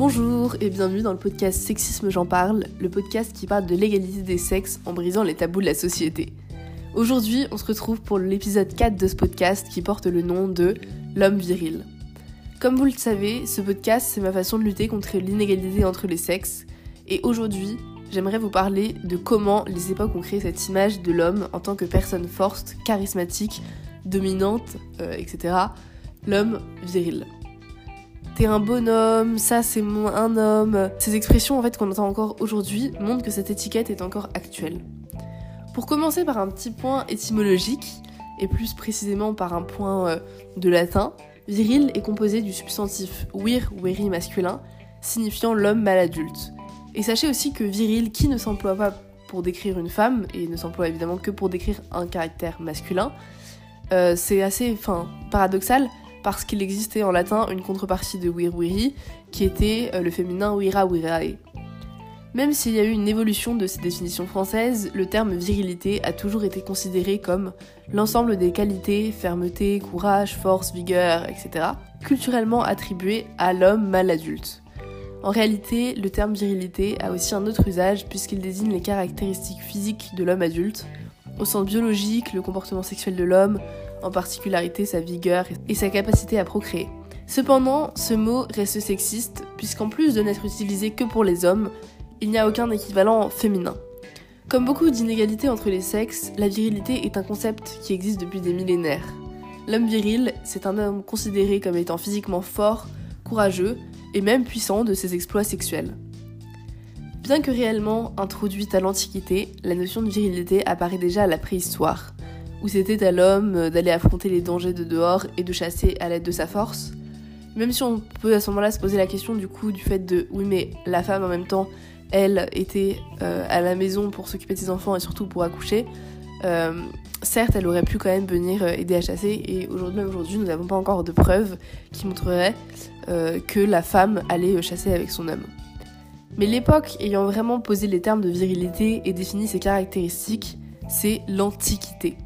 Bonjour et bienvenue dans le podcast Sexisme J'en parle, le podcast qui parle de l'égalité des sexes en brisant les tabous de la société. Aujourd'hui, on se retrouve pour l'épisode 4 de ce podcast qui porte le nom de L'homme viril. Comme vous le savez, ce podcast, c'est ma façon de lutter contre l'inégalité entre les sexes. Et aujourd'hui, j'aimerais vous parler de comment les époques ont créé cette image de l'homme en tant que personne forte, charismatique, dominante, euh, etc. L'homme viril. T'es un bonhomme, ça c'est un homme. Ces expressions en fait qu'on entend encore aujourd'hui montrent que cette étiquette est encore actuelle. Pour commencer par un petit point étymologique, et plus précisément par un point euh, de latin, viril est composé du substantif wir, weri masculin, signifiant l'homme mal adulte. Et sachez aussi que viril, qui ne s'emploie pas pour décrire une femme, et ne s'emploie évidemment que pour décrire un caractère masculin, euh, c'est assez enfin, paradoxal parce qu'il existait en latin une contrepartie de wir wiri qui était euh, le féminin wira wirae. Même s'il y a eu une évolution de ces définitions françaises, le terme virilité a toujours été considéré comme l'ensemble des qualités, fermeté, courage, force, vigueur, etc., culturellement attribuées à l'homme mal adulte. En réalité, le terme virilité a aussi un autre usage puisqu'il désigne les caractéristiques physiques de l'homme adulte, au sens biologique, le comportement sexuel de l'homme, en particularité sa vigueur et sa capacité à procréer. Cependant, ce mot reste sexiste puisqu'en plus de n'être utilisé que pour les hommes, il n'y a aucun équivalent féminin. Comme beaucoup d'inégalités entre les sexes, la virilité est un concept qui existe depuis des millénaires. L'homme viril, c'est un homme considéré comme étant physiquement fort, courageux et même puissant de ses exploits sexuels. Bien que réellement introduite à l'Antiquité, la notion de virilité apparaît déjà à la préhistoire, où c'était à l'homme d'aller affronter les dangers de dehors et de chasser à l'aide de sa force. Même si on peut à ce moment-là se poser la question du coup du fait de oui mais la femme en même temps elle était euh, à la maison pour s'occuper de ses enfants et surtout pour accoucher, euh, certes, elle aurait pu quand même venir euh, aider à chasser. Et aujourd'hui, aujourd'hui, nous n'avons pas encore de preuves qui montreraient que la femme allait chasser avec son homme. Mais l'époque ayant vraiment posé les termes de virilité et défini ses caractéristiques, c'est l'Antiquité.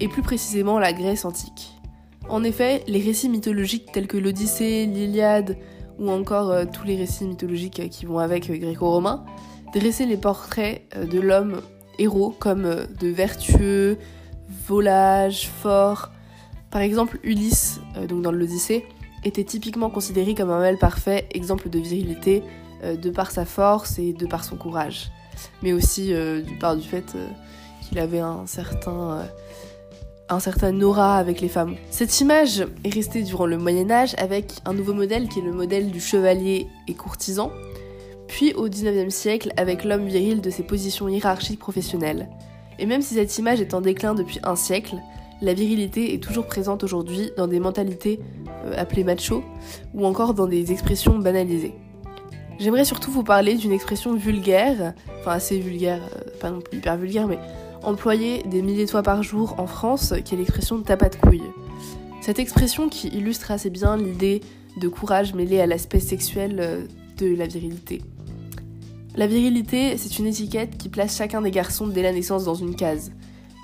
Et plus précisément la Grèce antique. En effet, les récits mythologiques tels que l'Odyssée, l'Iliade, ou encore euh, tous les récits mythologiques euh, qui vont avec euh, gréco-romains, dresser les portraits de l'homme héros comme de vertueux, volage, fort. Par exemple, Ulysse, donc dans l'Odyssée, était typiquement considéré comme un mâle parfait, exemple de virilité, de par sa force et de par son courage. Mais aussi du par du fait qu'il avait un certain un certain aura avec les femmes. Cette image est restée durant le Moyen Âge avec un nouveau modèle qui est le modèle du chevalier et courtisan, puis au 19e siècle avec l'homme viril de ses positions hiérarchiques professionnelles. Et même si cette image est en déclin depuis un siècle, la virilité est toujours présente aujourd'hui dans des mentalités euh, appelées macho ou encore dans des expressions banalisées. J'aimerais surtout vous parler d'une expression vulgaire, enfin assez vulgaire, euh, pas non plus hyper vulgaire, mais employée des milliers de fois par jour en France, qui est l'expression tapas de couille. Cette expression qui illustre assez bien l'idée de courage mêlé à l'aspect sexuel euh, de la virilité. La virilité, c'est une étiquette qui place chacun des garçons dès la naissance dans une case.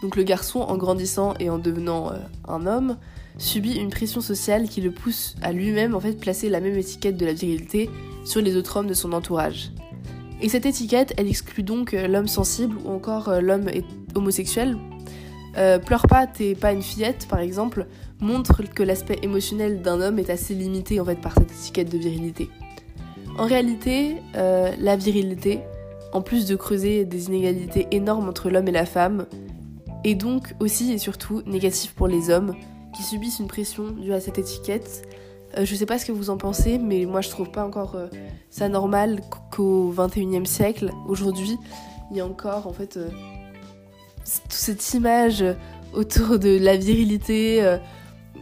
Donc le garçon, en grandissant et en devenant euh, un homme, subit une pression sociale qui le pousse à lui-même en fait placer la même étiquette de la virilité sur les autres hommes de son entourage. Et cette étiquette, elle exclut donc euh, l'homme sensible ou encore l'homme homosexuel. Euh, pleure pas, t'es pas une fillette, par exemple, montre que l'aspect émotionnel d'un homme est assez limité en fait par cette étiquette de virilité. En réalité, euh, la virilité, en plus de creuser des inégalités énormes entre l'homme et la femme, est donc aussi et surtout négative pour les hommes qui subissent une pression due à cette étiquette. Euh, je sais pas ce que vous en pensez, mais moi je trouve pas encore ça normal qu'au 21e siècle, aujourd'hui, il y a encore en fait toute cette image autour de la virilité, euh,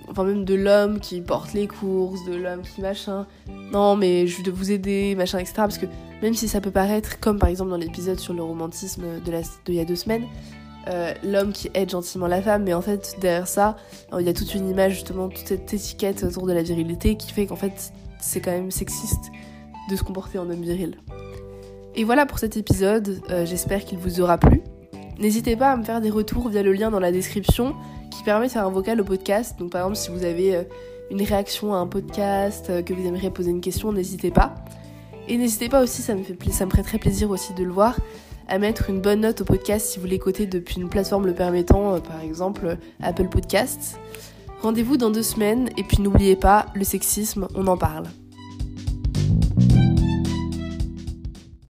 enfin même de l'homme qui porte les courses, de l'homme qui machin. Non, mais je vais vous aider, machin, etc. Parce que même si ça peut paraître, comme par exemple dans l'épisode sur le romantisme de, il y a deux semaines, euh, l'homme qui aide gentiment la femme, mais en fait derrière ça, il y a toute une image justement, toute cette étiquette autour de la virilité qui fait qu'en fait c'est quand même sexiste de se comporter en homme viril. Et voilà pour cet épisode, euh, j'espère qu'il vous aura plu. N'hésitez pas à me faire des retours via le lien dans la description qui permet de faire un vocal au podcast. Donc par exemple si vous avez euh, une réaction à un podcast, euh, que vous aimeriez poser une question, n'hésitez pas. Et n'hésitez pas aussi, ça me, ça me ferait très plaisir aussi de le voir, à mettre une bonne note au podcast si vous l'écoutez depuis une plateforme le permettant, euh, par exemple Apple Podcasts. Rendez-vous dans deux semaines et puis n'oubliez pas, le sexisme, on en parle.